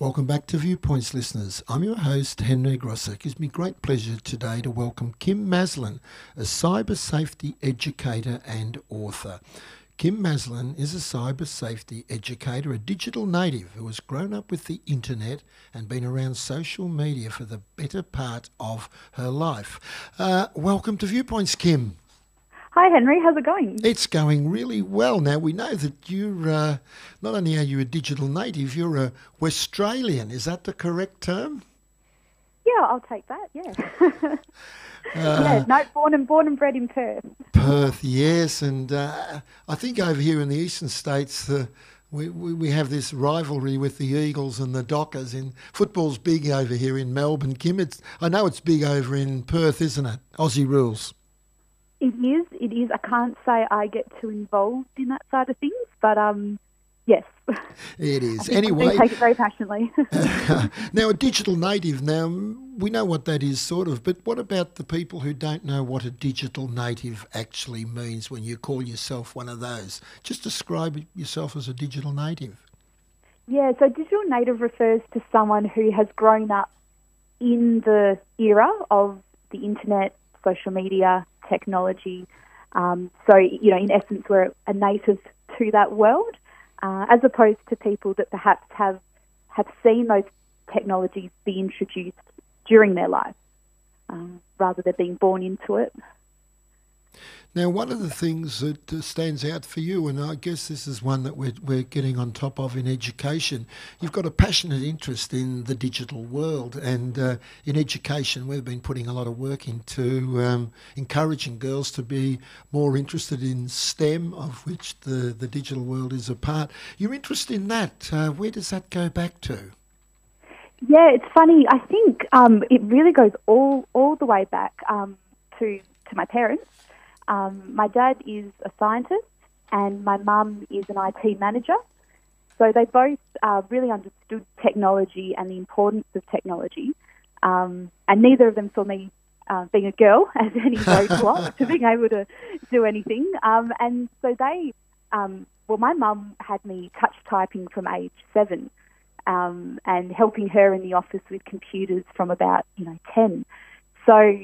Welcome back to Viewpoints, listeners. I'm your host, Henry Grosser. It gives me great pleasure today to welcome Kim Maslin, a cyber safety educator and author. Kim Maslin is a cyber safety educator, a digital native who has grown up with the internet and been around social media for the better part of her life. Uh, welcome to Viewpoints, Kim. Hi, Henry. How's it going? It's going really well. Now, we know that you're uh, not only are you a digital native, you're a Westralian. Is that the correct term? Yeah, I'll take that. Yeah. Uh, yeah, no, born and born and bred in Perth. Perth, yes, and uh, I think over here in the eastern states, uh, we, we, we have this rivalry with the Eagles and the Dockers. In football's big over here in Melbourne. Kim, it's I know it's big over in Perth, isn't it? Aussie rules. It is. It is. I can't say I get too involved in that side of things, but um, yes. It is. Anyway, take it very passionately. now, a digital native. Now we know what that is, sort of. But what about the people who don't know what a digital native actually means when you call yourself one of those? Just describe yourself as a digital native. Yeah. So, digital native refers to someone who has grown up in the era of the internet, social media, technology. Um, so, you know, in essence, we're a native to that world, uh, as opposed to people that perhaps have have seen those technologies be introduced during their life, um, rather than being born into it. Now, one of the things that uh, stands out for you, and I guess this is one that we're, we're getting on top of in education, you've got a passionate interest in the digital world. And uh, in education, we've been putting a lot of work into um, encouraging girls to be more interested in STEM, of which the, the digital world is a part. Your interest in that, uh, where does that go back to? Yeah, it's funny. I think um, it really goes all all the way back um, to to my parents. Um, my dad is a scientist and my mum is an IT manager. So they both uh, really understood technology and the importance of technology. Um, and neither of them saw me uh, being a girl as any roadblock to being able to do anything. Um, and so they, um, well, my mum had me touch typing from age seven. Um, and helping her in the office with computers from about you know ten. So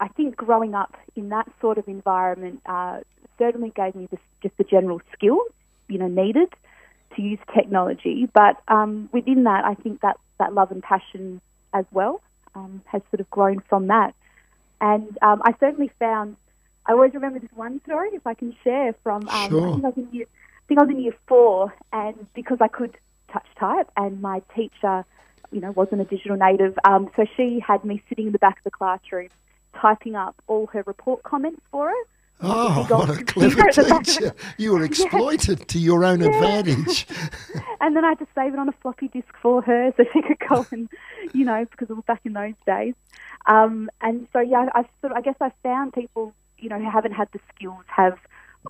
I think growing up in that sort of environment uh, certainly gave me the, just the general skill, you know, needed to use technology. But um, within that, I think that that love and passion as well um, has sort of grown from that. And um, I certainly found, I always remember this one story, if I can share, from um, sure. I, think I, was in year, I think I was in year four, and because I could touch type, and my teacher, you know, wasn't a digital native, um, so she had me sitting in the back of the classroom typing up all her report comments for her. Oh, what a clever teacher. You were exploited yeah. to your own yeah. advantage. and then I had to save it on a floppy disk for her so she could go and, you know, because it was back in those days. Um, and so, yeah, I sort of, I guess I found people, you know, who haven't had the skills have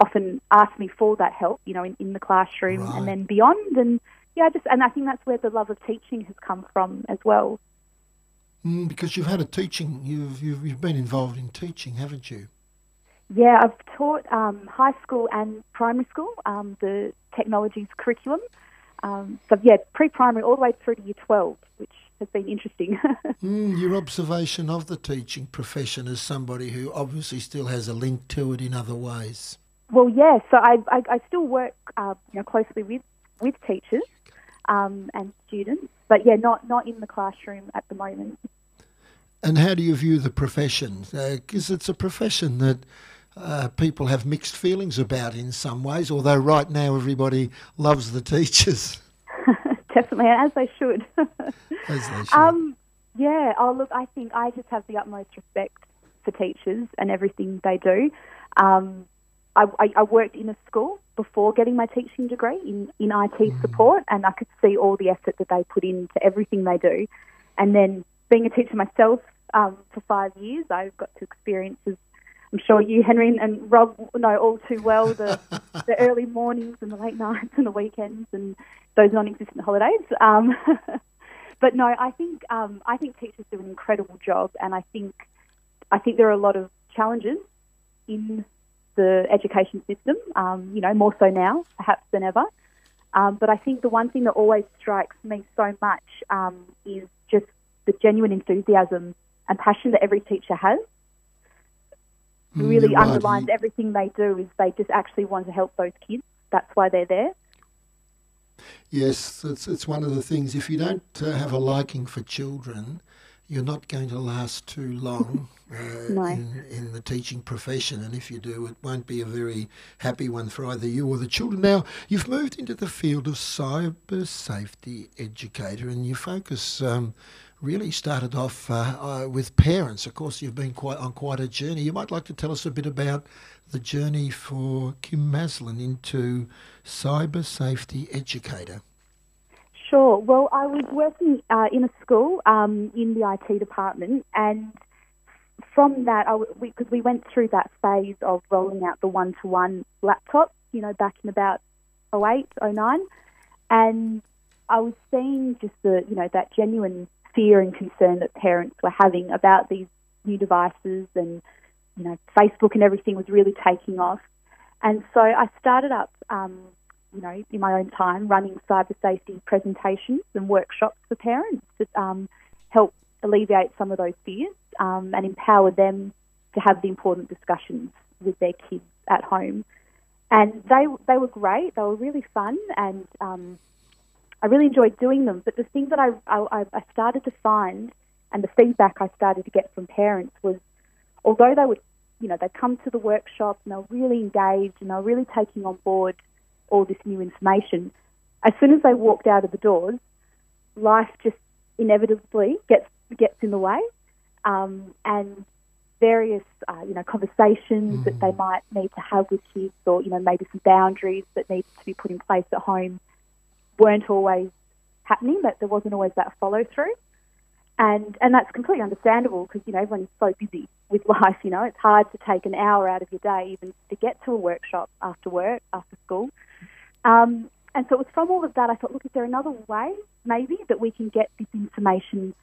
often asked me for that help, you know, in, in the classroom right. and then beyond. And yeah, just, and I think that's where the love of teaching has come from as well. Mm, because you've had a teaching, you've, you've, you've been involved in teaching, haven't you? Yeah, I've taught um, high school and primary school um, the technologies curriculum. Um, so, yeah, pre primary all the way through to year 12, which has been interesting. mm, your observation of the teaching profession as somebody who obviously still has a link to it in other ways. Well, yeah, so I, I, I still work uh, you know, closely with, with teachers um, and students, but yeah, not, not in the classroom at the moment. And how do you view the profession? Because uh, it's a profession that uh, people have mixed feelings about in some ways, although right now everybody loves the teachers. Definitely, as they should. as they should. Um, yeah, oh, look, I think I just have the utmost respect for teachers and everything they do. Um, I, I, I, worked in a school before getting my teaching degree in, in IT mm. support, and I could see all the effort that they put into everything they do. And then being a teacher myself um, for five years. I've got to experience, as I'm sure you, Henry, and Rob know all too well, the, the early mornings and the late nights and the weekends and those non-existent holidays. Um, but no, I think um, I think teachers do an incredible job, and I think I think there are a lot of challenges in the education system. Um, you know, more so now, perhaps than ever. Um, but I think the one thing that always strikes me so much um, is just the genuine enthusiasm and passion that every teacher has. Mm, really right. underlines everything they do is they just actually want to help those kids. That's why they're there. Yes, it's, it's one of the things. If you don't uh, have a liking for children, you're not going to last too long uh, No. in, in the teaching profession. And if you do, it won't be a very happy one for either you or the children. Now, you've moved into the field of cyber safety educator, and your focus um, really started off uh, uh, with parents. Of course, you've been quite on quite a journey. You might like to tell us a bit about the journey for Kim Maslin into cyber safety educator. Sure. Well, I was working uh, in a school um, in the IT department, and from that, because we, we went through that phase of rolling out the one-to-one laptops, you know, back in about 08, 09, and I was seeing just the, you know, that genuine fear and concern that parents were having about these new devices, and you know, Facebook and everything was really taking off, and so I started up. Um, you know, in my own time, running cyber safety presentations and workshops for parents to um, help alleviate some of those fears um, and empower them to have the important discussions with their kids at home. And they they were great. They were really fun, and um, I really enjoyed doing them. But the thing that I, I I started to find, and the feedback I started to get from parents was, although they would, you know, they'd come to the workshop and they were really engaged and they were really taking on board all this new information. As soon as they walked out of the doors, life just inevitably gets gets in the way, um, and various uh, you know conversations that they might need to have with kids, or you know maybe some boundaries that need to be put in place at home, weren't always happening. That there wasn't always that follow through, and and that's completely understandable because you know everyone is so busy with life. You know it's hard to take an hour out of your day even to get to a workshop after work after school. Um, and so it was from all of that I thought, look, is there another way maybe that we can get this information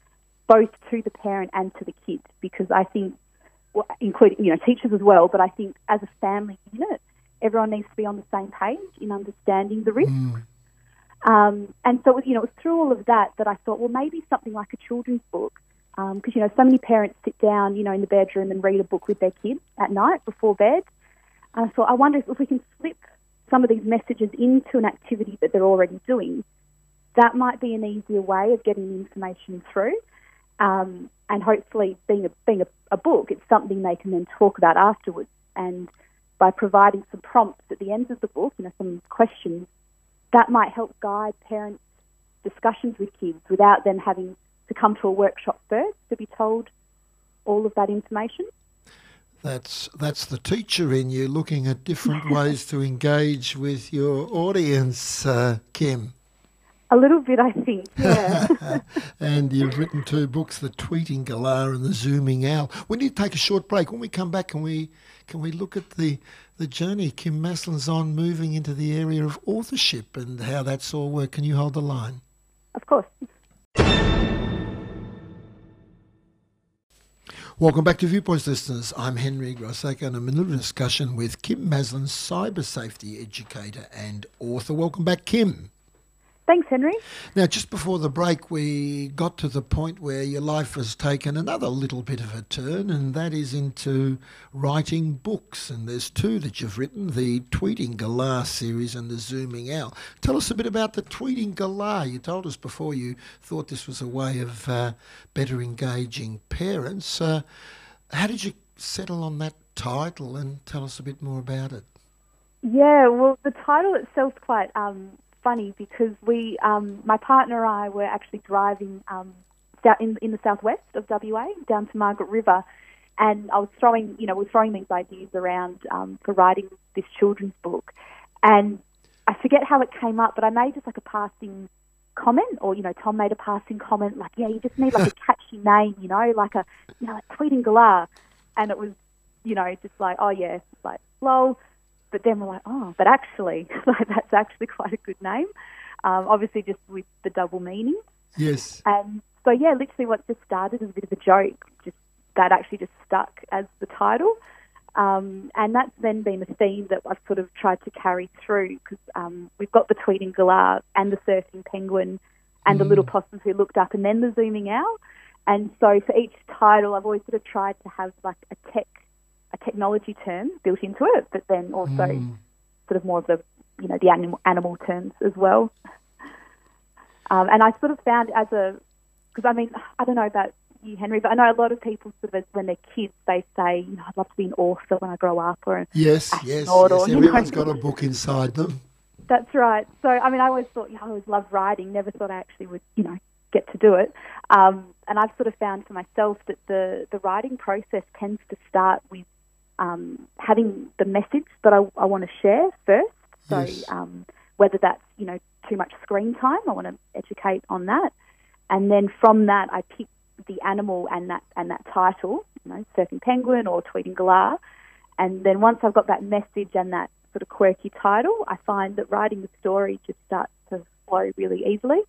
both to the parent and to the kid? Because I think, well, including you know teachers as well, but I think as a family unit, everyone needs to be on the same page in understanding the risks. Um, and so, it was, you know, it was through all of that that I thought, well, maybe something like a children's book, because you know, so many parents sit down, you know, in the bedroom and read a book with their kids at night before bed. And I thought, I wonder if we can slip some of these messages into an activity that they're already doing. That might be an easier way of getting the information through. Um, and hopefully, being a being a, a book, it's something they can then talk about afterwards. And by providing some prompts at the end of the book, you know, some questions, that might help guide parents' discussions with kids without them having to come to a workshop first to be told all of that information. That's that's the teacher in you looking at different ways to engage with your audience, uh, Kim. A little bit, I think. Yeah. and you've written two books, The Tweeting Galah and The Zooming Owl. We need to take a short break. When we come back, can we can we look at the the journey Kim Maslin's on moving into the area of authorship and how that's all worked? Can you hold the line? of course. Welcome back to Viewpoints, listeners. I'm Henry Grossack, and I'm in a little discussion with Kim Maslin, cyber safety educator and author. Welcome back, Kim. Thanks, Henry. Now, just before the break, we got to the point where your life has taken another little bit of a turn, and that is into writing books. And there's two that you've written the Tweeting Galah series and the Zooming Owl. Tell us a bit about the Tweeting Galah. You told us before you thought this was a way of uh, better engaging parents. Uh, how did you settle on that title and tell us a bit more about it? Yeah, well, the title itself's quite um, funny because we, um, my partner and I, were actually driving um, in, in the southwest of WA down to Margaret River, and I was throwing, you know, we were throwing these ideas around um, for writing this children's book, and I forget how it came up, but I made just like a passing comment, or you know, Tom made a passing comment, like, yeah, you just need like a catchy name, you know, like a, you know, like Tweeting Galah, and it was, you know, just like, oh yeah, like lol. But then we're like, oh, but actually, like, that's actually quite a good name. Um, obviously, just with the double meaning. Yes. And so, yeah, literally what just started as a bit of a joke, just that actually just stuck as the title. Um, and that's then been a theme that I've sort of tried to carry through because um, we've got the tweeting galah and the surfing penguin and mm. the little possums who looked up and then the zooming owl. And so for each title, I've always sort of tried to have like a tech, a technology term built into it, but then also mm. sort of more of the, you know, the animal, animal terms as well. Um, and I sort of found as a, because I mean, I don't know about you, Henry, but I know a lot of people sort of, when they're kids, they say, you know, I'd love to be an author when I grow up, or yes, yes, yes. Or, Everyone's know, got a book inside them. That's right. So, I mean, I always thought, you know, I always loved writing. Never thought I actually would, you know, get to do it. Um, and I've sort of found for myself that the the writing process tends to start with um, having the message that I, I want to share first. So, yes. um, whether that's you know too much screen time, I want to educate on that, and then from that, I pick the animal and that and that title, you know, surfing penguin or tweeting galah, and then once I've got that message and that sort of quirky title, I find that writing the story just starts to flow really easily.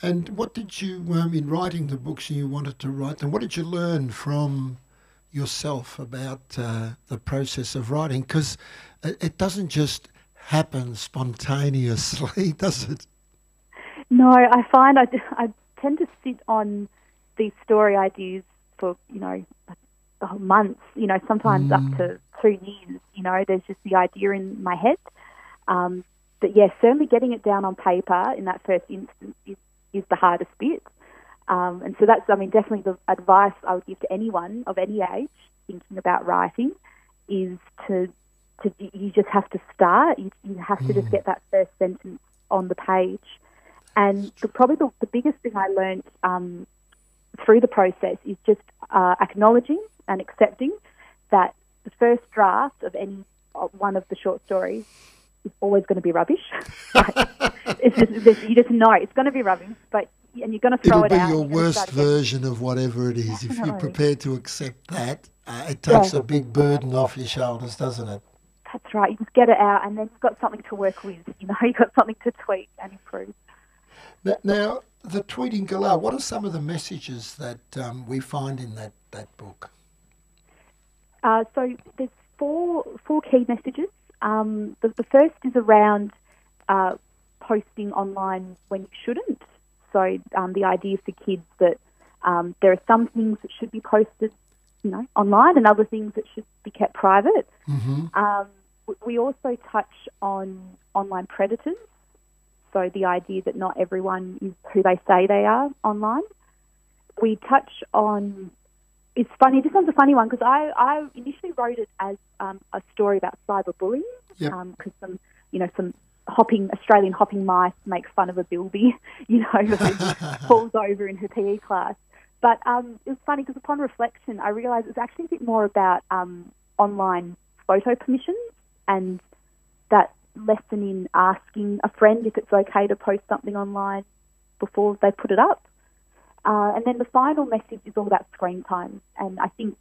And what did you, um, in writing the books you wanted to write them, what did you learn from yourself about uh, the process of writing? Because it, doesn't just happen spontaneously, does it? No, I find I, I tend to sit on these story ideas for, you know, months, you know, sometimes mm. up to two years. You know, there's just the idea in my head. Um, but yes, yeah, certainly getting it down on paper in that first instance is, is the hardest bit. Um, and so that's, I mean, definitely the advice I would give to anyone of any age thinking about writing is to, to you just have to start. You, you have to just mm. get that first sentence on the page. And the, probably the, the biggest thing I learned um, through the process is just uh, acknowledging and accepting that the first draft of any one of the short stories is always going to be rubbish. it's just, you just know it's going to be rubbish, but and you're going to throw It'll it out. It'll be your worst version of whatever it is. If you're prepared to accept that, uh, it takes yeah. a big burden off your shoulders, doesn't it? That's right. You just get it out, and then you've got something to work with. You know, you've got something to tweak and improve. Now, now the tweeting galah. What are some of the messages that um, we find in that that book? Uh, so there's four four key messages. Um, the, the, first is around uh, posting online when you shouldn't. So um, the idea for kids that um, there are some things that should be posted, you know, online, and other things that should be kept private. Mm-hmm. Um, we also touch on online predators. So the idea that not everyone is who they say they are online. We touch on it's funny. This one's a funny one because I, I initially wrote it as um, a story about cyberbullying because yep. um, some you know some hopping Australian hopping mice make fun of a bilby, you know, who falls over in her PE class. But um, it was funny because upon reflection, I realised it was actually a bit more about um, online photo permissions and that lesson in asking a friend if it's okay to post something online before they put it up. Uh, and then the final message is all about screen time. And I think,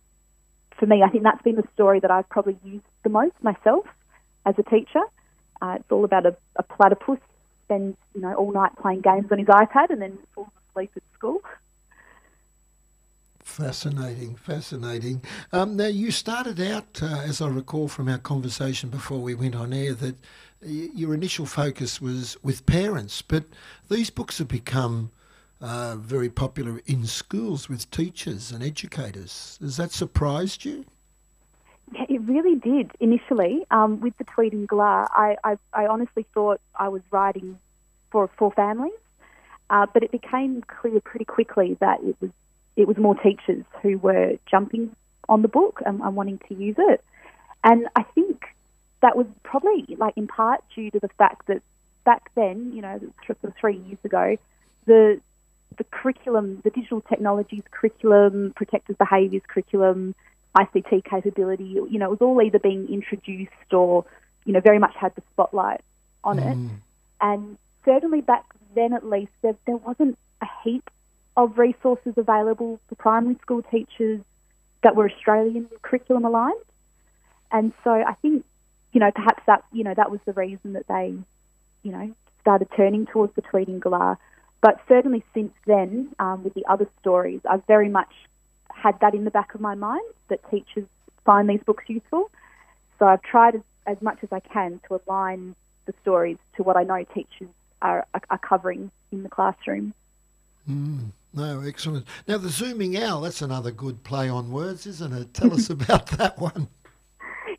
for me, I think that's been the story that I've probably used the most myself as a teacher. Uh, it's all about a, a platypus spends you know all night playing games on his iPad and then falls asleep at school. Fascinating, fascinating. Um, now, you started out, uh, as I recall from our conversation before we went on air, that your initial focus was with parents, but these books have become uh, very popular in schools with teachers and educators. Has that surprised you? Yeah, it really did initially. Um, with the tweeting galah, I, I, I, honestly thought I was writing for for families, uh, but it became clear pretty quickly that it was it was more teachers who were jumping on the book and, and wanting to use it. And I think that was probably like in part due to the fact that back then, you know, three years ago, the the curriculum, the digital technologies curriculum, protective behaviours curriculum, ICT capability, you know, it was all either being introduced or, you know, very much had the spotlight on mm. it. And certainly back then, at least, there, there wasn't a heap of resources available for primary school teachers that were Australian curriculum aligned. And so I think, you know, perhaps that, you know, that was the reason that they, you know, started turning towards the tweeting galah but certainly since then, um, with the other stories, I've very much had that in the back of my mind that teachers find these books useful. So I've tried as, as much as I can to align the stories to what I know teachers are, are, covering in the classroom. Mm, no, excellent. Now, the Zooming Owl, that's another good play on words, isn't it? Tell us about that one.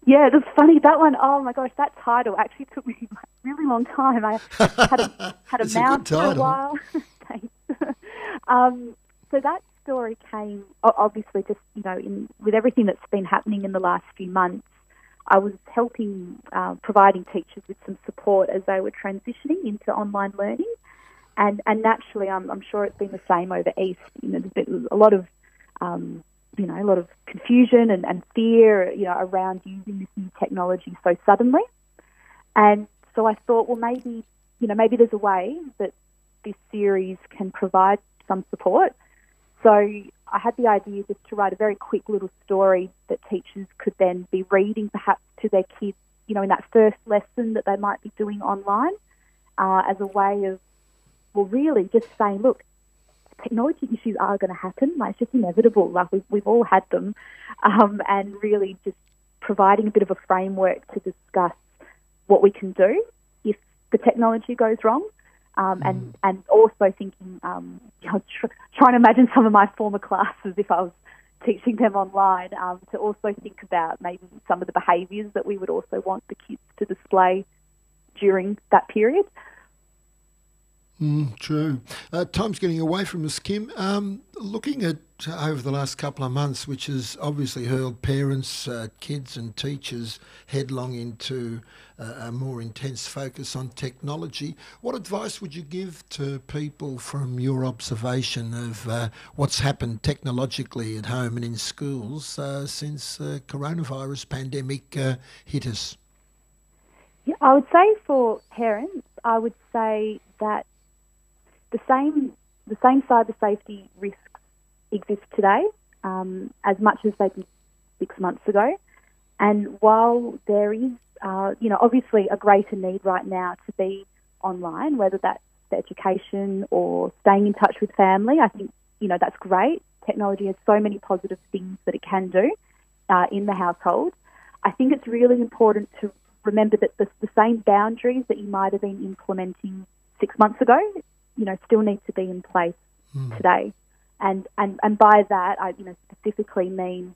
Yeah, it's funny. That one, oh my gosh, that title actually took me a really long time. I had a, had a mouse a for a while. Thanks. um, so that story came, obviously, just, you know, in, with everything that's been happening in the last few months, I was helping, uh, providing teachers with some support as they were transitioning into online learning. And, and naturally, I'm, I'm sure it's been the same over East. You know, there's been a lot of, um, you know, a lot of confusion and, and fear, you know, around using this new technology so suddenly. And so I thought, well, maybe, you know, maybe there's a way that this series can provide some support. So I had the idea just to write a very quick little story that teachers could then be reading perhaps to their kids, you know, in that first lesson that they might be doing online uh, as a way of, well, really just saying, look, technology issues are going to happen. Like, it's just inevitable. Like, we've, we've all had them. Um, and really just providing a bit of a framework to discuss what we can do if the technology goes wrong um, and mm. and also thinking, um, you know, tr- trying to imagine some of my former classes if I was teaching them online, um, to also think about maybe some of the behaviours that we would also want the kids to display during that period. Mm, true. Uh, time's getting away from us, Kim. Um, looking at uh, over the last couple of months, which has obviously hurled parents, uh, kids, and teachers headlong into uh, a more intense focus on technology, what advice would you give to people from your observation of uh, what's happened technologically at home and in schools since the coronavirus pandemic hit us? Yeah, I would say for parents, I would say that the same the same cyber safety risks exist today um, as much as they did six months ago. And while there is, uh, you know, obviously a greater need right now to be online, whether that's education or staying in touch with family, I think you know that's great. Technology has so many positive things that it can do uh, in the household. I think it's really important to remember that the, the same boundaries that you might have been implementing six months ago you know, still need to be in place mm. today. And, and, and by that, I, you know, specifically mean,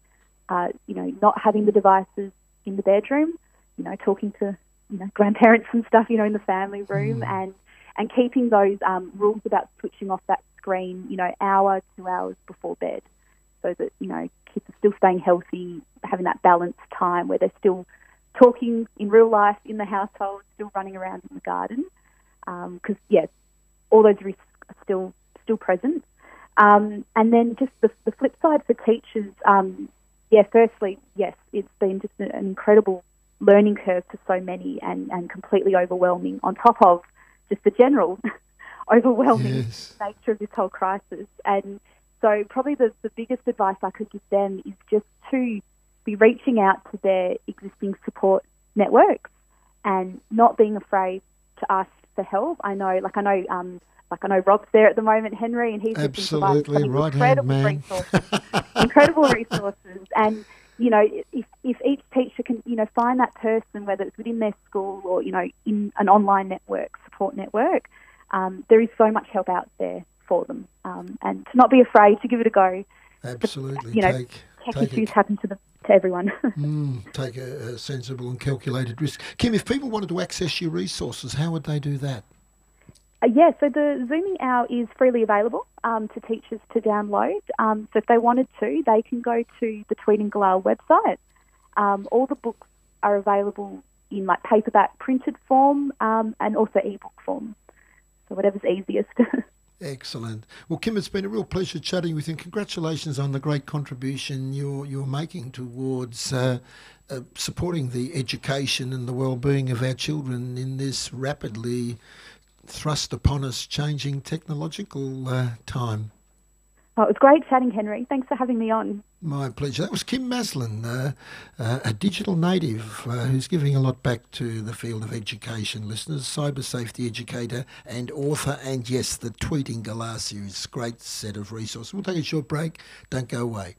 uh, you know, not having the devices in the bedroom, you know, talking to, you know, grandparents and stuff, you know, in the family room mm. and, and keeping those um, rules about switching off that screen, you know, hour, two hours before bed so that, you know, kids are still staying healthy, having that balanced time where they're still talking in real life in the household, still running around in the garden. Because, um, yeah, all those risks are still still present. Um, and then just the, the, flip side for teachers, um, yeah, firstly, yes, it's been just an incredible learning curve for so many and, and completely overwhelming on top of just the general overwhelming yes. nature of this whole crisis. And so probably the, the biggest advice I could give them is just to be reaching out to their existing support networks and not being afraid to ask for help. I know, like I know, um, like I know Rob's there at the moment, Henry, and he's absolutely right incredible man. resources, incredible resources, and you know, if if each teacher can, you know, find that person, whether it's within their school or you know in an online network, support network, um, there is so much help out there for them, um, and to not be afraid to give it a go. Absolutely, you know, take, tech take issues it. happen to the to everyone. mm, take a, a, sensible and calculated risk. Kim, if people wanted to access your resources, how would they do that? Uh, yeah, so the Zooming Owl is freely available um, to teachers to download. Um, so if they wanted to, they can go to the Tweeting Galah website. Um, all the books are available in like paperback printed form um, and also ebook form. So whatever's easiest. Excellent. Well, Kim, it's been a real pleasure chatting with you. Congratulations on the great contribution you're you're making towards uh, uh, supporting the education and the well-being of our children in this rapidly thrust upon us changing technological uh, time. Oh, it was great chatting, Henry. Thanks for having me on. My pleasure. That was Kim Maslin, uh, uh, a digital native uh, who's giving a lot back to the field of education. Listeners, cyber safety educator and author, and yes, the Tweeting Galah series. Great set of resources. We'll take a short break. Don't go away.